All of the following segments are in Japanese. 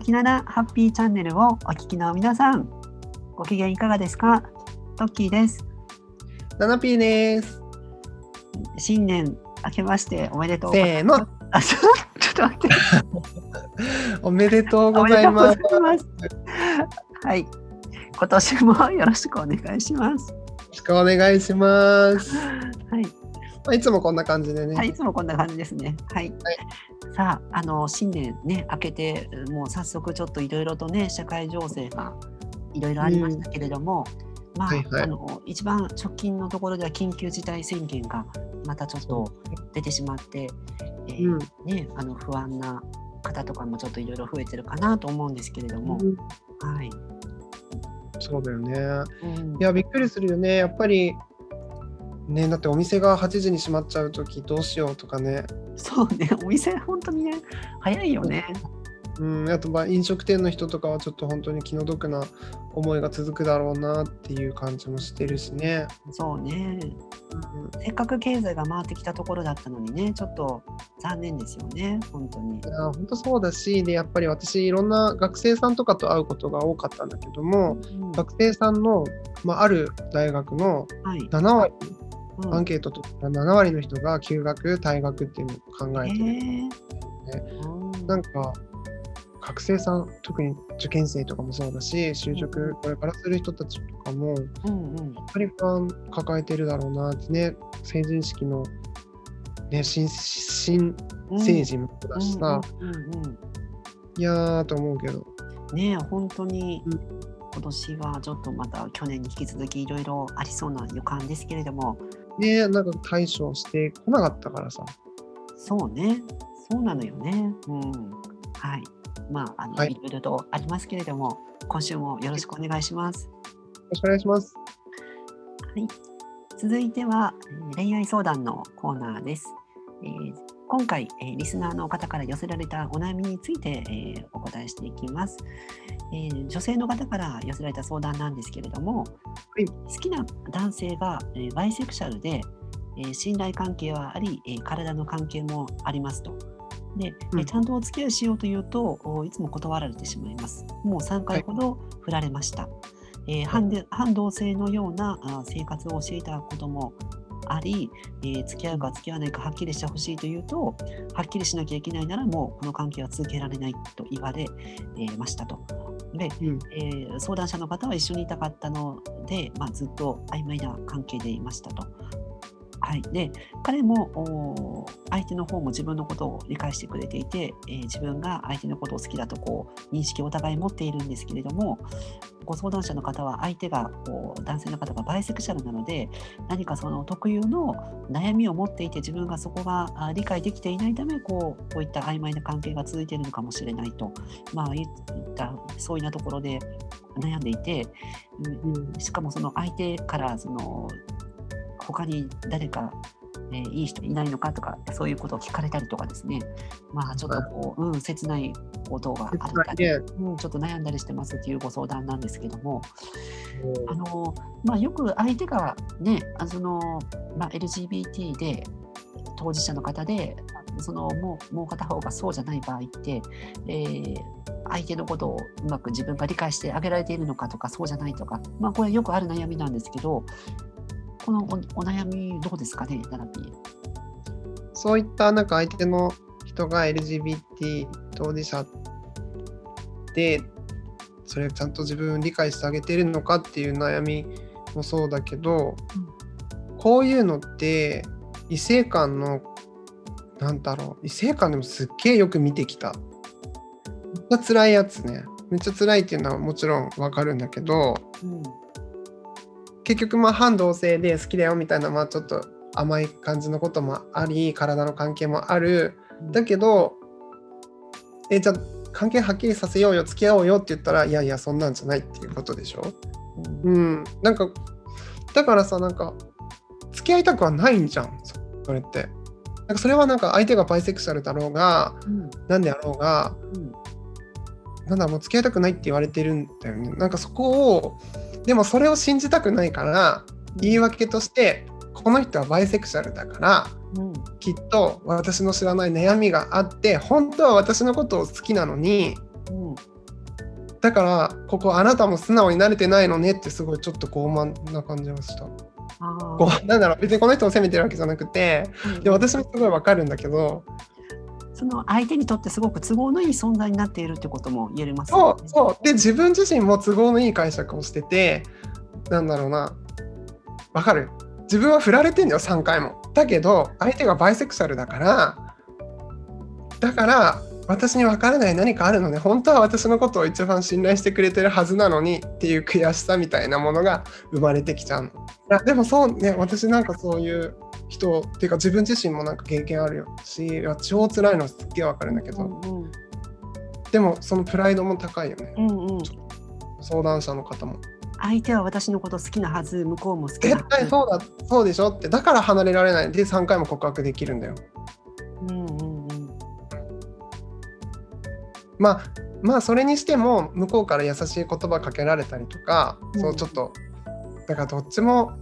時七ハッピーチャンネルをお聞きの皆さん、ご機嫌いかがですか？トッキーです。ナナピーです。新年明けましておめでとうござせーのいます。あ、ちょっと待って。おめでとうおござ。います。はい。今年もよろしくお願いします。よろしくお願いします。はい。まあ、いつもこんな感じでね。はい、いつもこんな感じですね。はい。さあ、あの新年ね、明けて、もう早速ちょっといろいろとね、社会情勢がいろいろありましたけれども。まあ、はいはいあの一番直近のところでは緊急事態宣言がまたちょっと出てしまって、えーうんね、あの不安な方とかもちょっといろいろ増えてるかなと思うんですけれども、うんはい。そうだよね。うんいや、びっくりするよね。やっぱり、ね、だってお店が8時に閉まっちゃうときどうしようとかね。そうね、お店本当にね、早いよね。うん、あとまあ飲食店の人とかはちょっと本当に気の毒な思いが続くだろうなっていう感じもしてるしね。そうね。うんせっかく経済が回ってきたところだったのにね、ちょっと残念ですよね、本当にい。や本当そうだしでやっぱり私いろんな学生さんとかと会うことが多かったんだけどもうん学生さんの、まあ、ある大学のはい。7割うんアンケートと7割の人が休学退学っていうのを考えてる、えー。うん。なんか学生さん特に受験生とかもそうだし就職これからする人たちとかもやっうん。うんぱり不安抱えてるだろうなってね成人式の、ね、新新成人もだしさ、いやーと思うけど。ねえ本当にうん。今年はちょっとまた去年に引き続きいろいろありそうな予感ですけれどもねなんか対処してこなかったからさ。そうね。そうなのよね。うん。はい。まああの、はい。い、ろいろとありますけれども今週もよろしくお願いします。よろしくお願いします。はい、続いてはえー恋愛相談のコーナーです。えー今回、えーリスナーの方から寄せられたお悩みについて、えーお答えしていきます、えー女性の方から寄せられた相談なんですけれども、い好きな男性が、えーバイセクシャルで、えー信頼関係はあり、えー体の関係もありますと。で、えんちゃんとお付き合いしようというと、おいつも断られてしまいます。もう3回ほど振られました。えー反で反同性のようなあ生活をしていたこともあり、えー付き合うか付き合わないかはっきりしてほしいというとはっきりしなきゃいけないならもうこの関係は続けられないと言われ、えーましたと。で、うんえー相談者の方は一緒にいたかったので、まあ、ずっと曖昧な関係でいましたと。はい、で彼も相手の方も自分のことを理解してくれていて、えー自分が相手のことを好きだとこう認識をお互い持っているんですけれどもご相談者の方は相手がこう男性の方がバイセクシャルなので何かその特有の悩みを持っていて自分がそこが理解できていないためこうこういった曖昧な関係が続いているのかもしれないと、まあ、いったそういうなところで悩んでいて、うん。しかもその相手からその他に誰か、えーいい人いないのかとかそういうことを聞かれたりとかですね。まあちょっとこう、うん、切ないことがあったり、ね。うん、ちょっと悩んだりしてますっていうご相談なんですけども。あの、まあ、よく相手がねあその、まあ、LGBT で当事者の方でそのもうもう片方がそうじゃない場合って、えー相手のことをうまく自分が理解してあげられているのかとかそうじゃないとか、まあ、これよくある悩みなんですけどこのおお悩みどうですかね、ナナピー。そういったなんか相手の人が LGBT 当事者でそれちゃんと自分理解してあげてるのかっていう悩みもそうだけど、こういうのって異性間のなんだろう異性間でもすっげえよく見てきた。めっちゃ辛いやつね。めっちゃ辛いっていうのはもちろんわかるんだけどうん結局まあ反同性で好きだよみたいなまあちょっと甘い感じのこともあり体の関係もある。だけどえじゃあ関係はっきりさせようよ付き合おうよって言ったらいやいやそんなんじゃないっていうことでしょ？うん。うん。なんかだからさなんか付き合いたくはないんじゃんそそれって。なんかそれはなんか相手がバイセクシャルだろうがうん。何であろうがうん。なんだもう付き合いたくないって言われてるんだよね。なんかそこをでもそれを信じたくないから言い訳としてこの人はバイセクシャルだからうん。きっと私の知らない悩みがあって本当は私のことを好きなのにうん。だからここあなたも素直になれてないのねってすごいちょっと傲慢な感じがした。こうなんだろう別にこの人を責めてるわけじゃなくてうん。で私もすごいわかるんだけどその相手にとってすごく都合のいい存在になっているってことも言えますそう。そうで自分自身も都合のいい解釈をしててなんだろうなわかる？自分は振られてんだよ3回もだけど相手がバイセクシャルだからだから私に分からない何かあるので本当は私のことを一番信頼してくれてるはずなのにっていう悔しさみたいなものが生まれてきちゃうの。いやでもそうね私なんかそういう人っていうか自分自身もなんか経験あるよし超辛いのすっげえわかるんだけど、うんうんでもそのプライドも高いよね。うんうん、相談者の方も。相手は私のこと好きなはず向こうも好きなは絶ず対そうだそうでしょって。だから離れられない。で3回も告白できるんだよ。うんうんうん。まあまあそれにしても向こうから優しい言葉かけられたりとか、うん。そうちょっとだからどっちも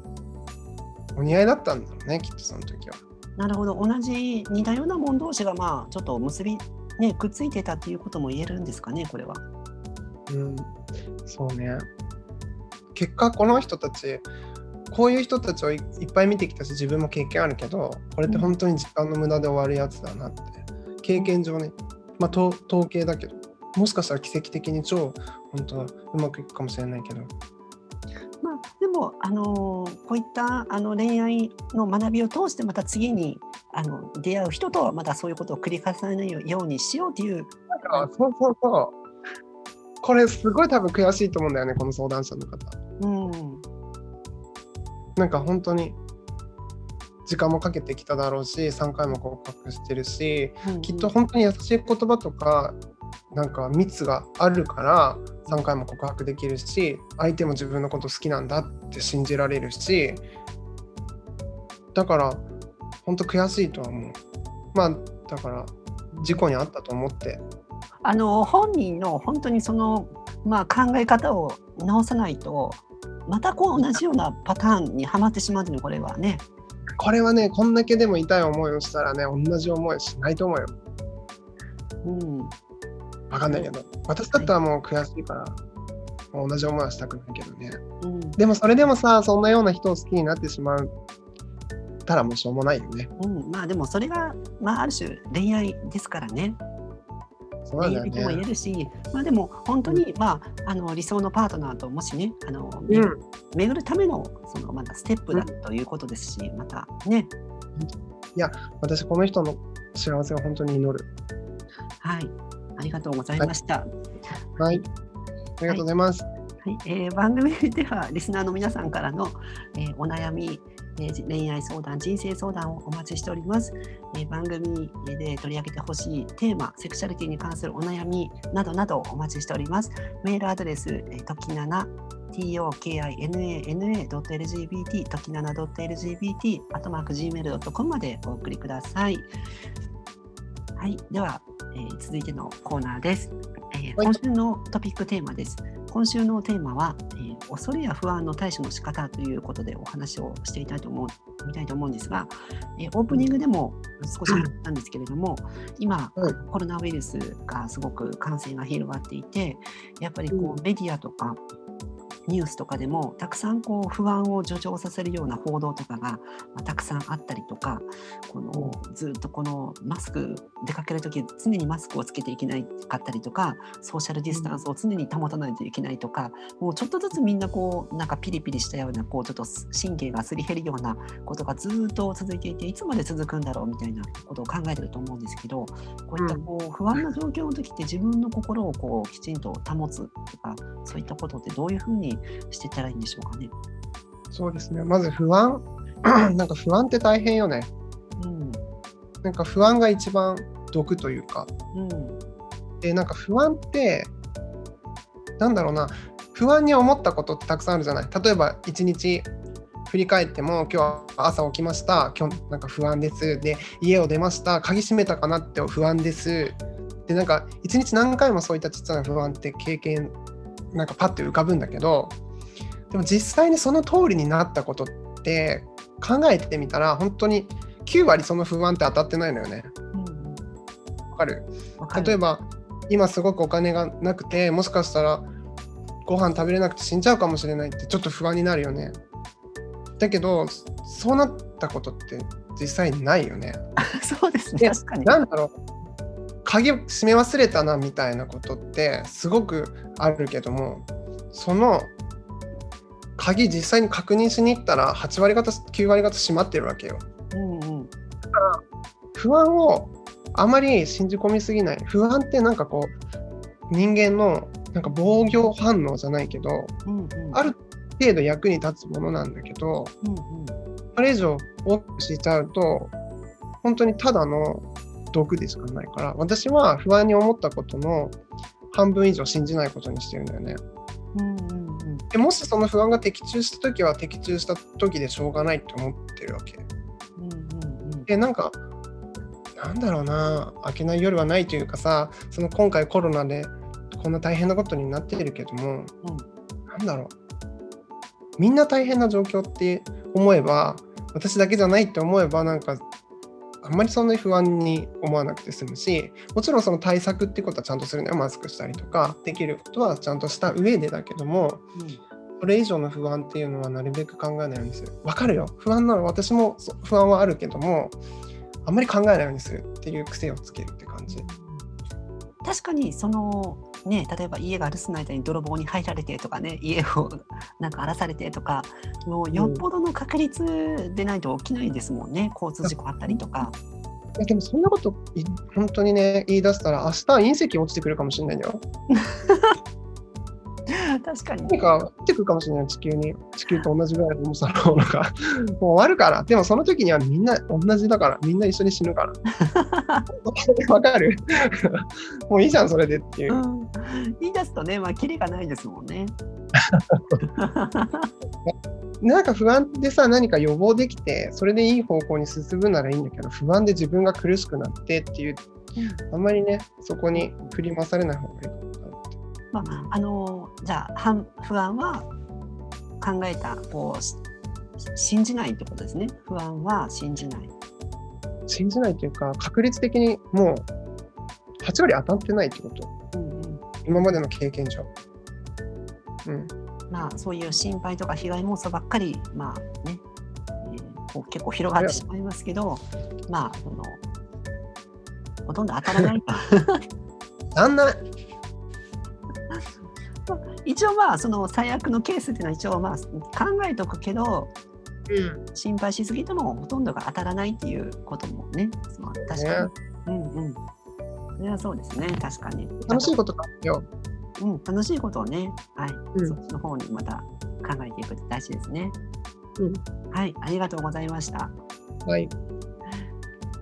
お似合いだったんだろうねきっとその時は。なるほど。同じ似たようなもん同士がまあちょっと結びねくっついてたっていうことも言えるんですかねこれは。うん、そうね。結果この人たちこういう人たちをいいっぱい見てきたし自分も経験あるけどこれって本当に時間の無駄で終わるやつだなって経験上ね。まあ統統計だけど。もしかしたら奇跡的に超本当はうまくいくかもしれないけどまあ、でも、あのーこういったあの恋愛の学びを通してまた次にあの出会う人とはまたそういうことを繰り返さないようにしようという。なんかそうそうそう。これすごい多分悔しいと思うんだよねこの相談者の方。うん。なんか本当に時間もかけてきただろうし3回も告白してるしうん。きっと本当に優しい言葉とかなんか密があるから3回も告白できるし相手も自分のこと好きなんだって信じられるしだから本当悔しいとは思う。まあだから事故にあったと思って。あの本人の本当にその、まあ、考え方を直さないとまたこう同じようなパターンにはまってしまうのこれはね。これはねこんだけでも痛い思いをしたらね同じ思いしないと思うよ。うんわかんないけど。私だったらもう悔しいからもう同じ思いはしたくないけどね。うん。でもそれでもさそんなような人を好きになってしまうたらもうしょうもないよね。うん、まあでもそれが、まあ、ある種恋愛ですからね。そうなんだ恋愛とも言えるし、まあ、でも本当に、まあ、あの理想のパートナーともしねあの、めうん。巡るためのそのまだステップだということですし、またね。私この人の幸せを本当に祈る。はいありがとうございました。はいありがとうございます、はいえー番組ではリスナーの皆さんからの、えーお悩み、えー恋愛相談、人生相談をお待ちしております、えー番組で取り上げてほしいテーマ、セクシャリティに関するお悩みなどなどお待ちしております。メールアドレス、えー、ときなな tokinaana.lgbt ときなな .lgbt あとマーク gmail.com までお送りください。はい、では、えー続いてのコーナーです、えーはい。今週のトピックテーマです。今週のテーマは、えー恐れや不安の対処の仕方ということでお話をしていたいと思うみたいと思うんですが、えーオープニングでも少し話したんですけれども、今、はい。コロナウイルスがすごく感染が広がっていて、やっぱりこううメディアとかニュースとかでもたくさんこう不安を助長させるような報道とかが、まあ、たくさんあったりとかこのずっとこのマスク出かける時常にマスクをつけていけないかったりとかソーシャルディスタンスを常に保たないといけないとかもうちょっとずつみんなこうなんかピリピリしたようなこうちょっと神経がすり減るようなことがずっと続いていていつまで続くんだろうみたいなことを考えてると思うんですけどこういったこう不安な状況の時って自分の心をこうきちんと保つとかそういったことってどういうふうにしてたらいいんでしょうかね。そうですね。まず不安。なんか不安って大変よね。うん。なんか不安が一番毒というか。うん。でなんか不安ってなんだろうな。不安に思ったことってたくさんあるじゃない。例えば一日振り返っても今日は朝起きました。今日なんか不安です。で家を出ました。鍵閉めたかなって不安です。でなんか一日何回もそういったちっちゃな不安って経験なんかパッて浮かぶんだけどでも実際にその通りになったことって考えてみたら本当に9割その不安って当たってないのよね。うんわかる？わかる例えば今すごくお金がなくてもしかしたらご飯食べれなくて死んじゃうかもしれないってちょっと不安になるよね。だけどそうなったことって実際ないよね。そうですね確かに。なんだろう？鍵閉め忘れたなみたいなことってすごくあるけどもその鍵実際に確認しに行ったら8割方9割方閉まってるわけよ。うんうん。だから不安をあまり信じ込みすぎない。不安ってなんかこう人間のなんか防御反応じゃないけどうんうん。ある程度役に立つものなんだけどうんうん。それ以上多くしちゃうと本当にただの毒でしかないから私は不安に思ったことの半分以上信じないことにしてるんだよね。うんうんうんでもしその不安が的中した時は的中した時でしょうがないって思ってるわけ。うんうんうんでなんかなんだろうな明けない夜はないというかさその今回コロナでこんな大変なことになっているけども、なんだろうみんな大変な状況って思えば私だけじゃないって思えばなんかあんまりそんなに不安に思わなくて済むしもちろんその対策っていうことはちゃんとするのよマスクしたりとかできることはちゃんとした上でだけどもそれ以上の不安っていうのはなるべく考えないようにする。わかるよ。不安なの私も不安はあるけども、あんまり考えないようにするっていう癖をつけるって感じ。確かにそのね例えば家が留守の間に泥棒に入られてとかね家を なんか荒らされてとかもうよっぽどの確率でないと起きないですもんね、交通事故あったりとか。でもそんなことい本当にね言い出したら明日隕石落ちてくるかもしれないんだよ。確かに。何か落ちてくるかもしれない地球に。地球と同じぐらいの重さのものが。もう終わるから。でもその時にはみんな同じだから。みんな一緒に死ぬから。わかる？もういいじゃんそれでっていう。う。ん、言い出すとね、まあ、キリがないですもんね。なんか不安でさ何か予防できてそれでいい方向に進むならいいんだけど不安で自分が苦しくなってっていうあんまりねそこに振り回されない方がいい。まあ、あのじゃあ反不安は考えたこうし信じないってことですね。不安は信じない。信じないというか確率的にもう8割当たってないってことうんうん今までの経験上。うん、まあ、そういう心配とか被害妄想ばっかり、まあねえーこう結構広がってしまいますけど、まあそのほとんど当たらない なんない一応まあその最悪のケースっていうのは一応まあ考えとくけどうん。心配しすぎてもほとんどが当たらないっていうこともね。確かに、うんうん。それはそうですね。確かに。楽しいことがあるよ。うん、楽しいことをね、はい、うん。そっちの方にまた考えていくって大事ですね。うん。はい、ありがとうございました。はい。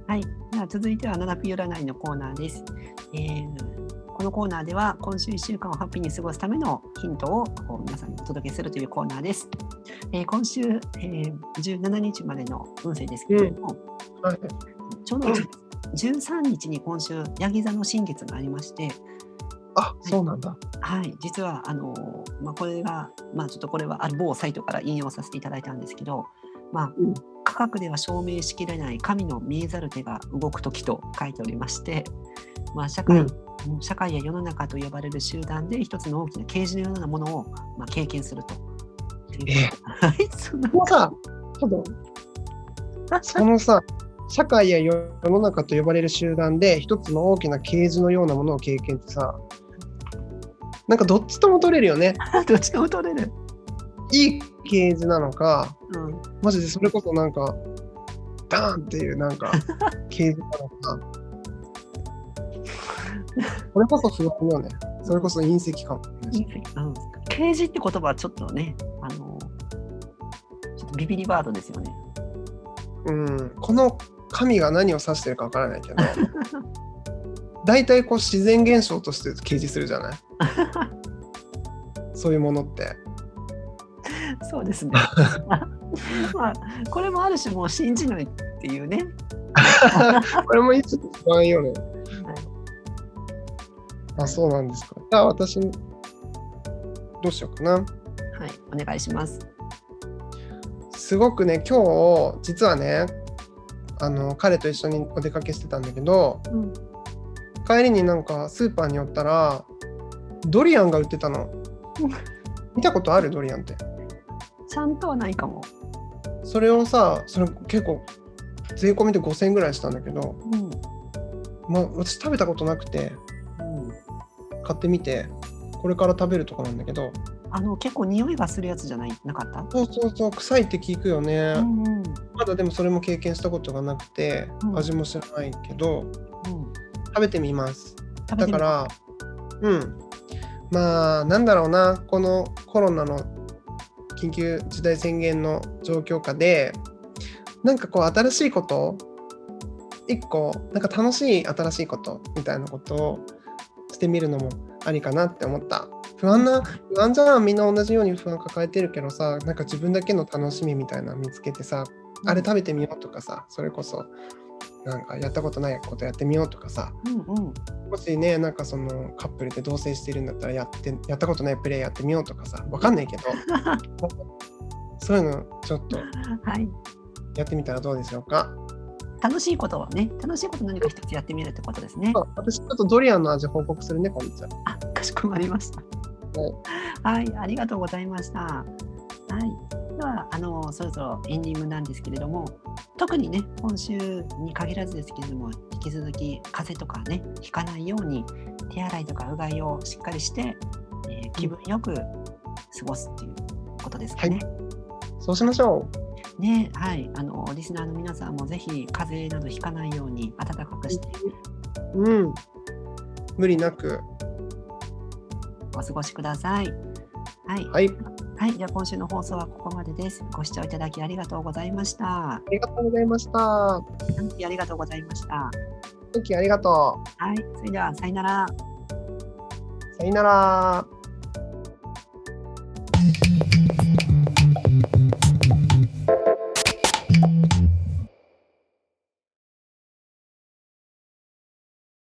はい、では続いてはナナピ占いのコーナーです。えーこのコーナーでは今週1週間をハッピーに過ごすためのヒントを皆さんにお届けするというコーナーです。えー今週、えー17日までの運勢ですけれども、はい、ちょうど13日に今週ヤギ座の新月がありまして、あそうなんだ。はい、実はあの、まあ、これが、まあ、ちょっとこれはある某サイトから引用させていただいたんですけど、まあうん、科学では証明しきれない神の見えざる手が動く時と書いておりまして、まあ、社会、うんうん社会や世の中と呼ばれる集団で一つの大きな啓示のようなものを、まあ、経験すると。っていうことはい、そのさ、ちょっとそのさ、社会や世の中と呼ばれる集団で一つの大きな啓示のようなものを経験ってさ、なんかどっちとも取れるよね。どっちでも取れる。いい啓示なのか、うん、マジでそれこそなんか、ダーンっていうなんか、啓示なのか。これこそ不安よね。それこそ隕石かも。うん、啓示って言葉はちょっとね、あの、ちょっとビビリワードですよね。うん、この神が何を指してるかわからないけど、大体こう自然現象として掲示するじゃない？そういうものって。そうですね。まあ、これもある種もう信じないっていうね。これもいつ不安よね。あ、そうなんですか。じゃあ私、どうしようかな。はい、お願いします。すごくね、今日、実はね、あの彼と一緒にお出かけしてたんだけど、うん、帰りになんかスーパーに寄ったらドリアンが売ってたの 見たことある？ドリアンってちゃんとはないかも。それをさそれ結構税込みで5000円ぐらいしたんだけど、うん。まあ、私食べたことなくてうん、買ってみてこれから食べるとこなんだけど。あの結構匂いがするやつじゃない？なかった？そうそうそう臭いって聞くよね、うんうん。まだでもそれも経験したことがなくて、うん。味も知らないけどうん。食べてみます。だからうん。まあなんだろうなこのコロナの緊急事態宣言の状況下でなんかこう新しいこと？一個なんか楽しい新しいこと？みたいなことをしてみるのもありかなって思った不安な不安じゃんみんな同じように不安抱えてるけどさなんか自分だけの楽しみみたいなの見つけてさあれ食べてみようとかさそれこそなんかやったことないことやってみようとかさうんうん。もしね、なんかそのカップルで同棲してるんだったらやって、やったことないプレイやってみようとかさ、わかんないけど、そういうのちょっとはい。やってみたらどうでしょうか？楽しいことはね、楽しいこと何か一つやってみるってことですね。あ私ちょっとドリアンの味報告するね、こんにちは。あ、かしこまりました。はい、ありがとうございました。はい。では、あの、そろそろエンディングなんですけれども、特にね、今週に限らずですけれども、引き続き風邪とかね、ひかないように、手洗いとかうがいをしっかりして、えー気分よく過ごすっていうことですかね。そうしましょね、はい。あの、リスナーの皆さんもぜひ、風邪などひかないように、暖かくしてう。うん。無理なく。お過ごしください。はい。はい。はい、じゃあ今週の放送はここまでです。ご視聴いただきありがとうございました。ありがとうございました。ありがとうございました。ありがとはい、それではさよなら。う。さよなら。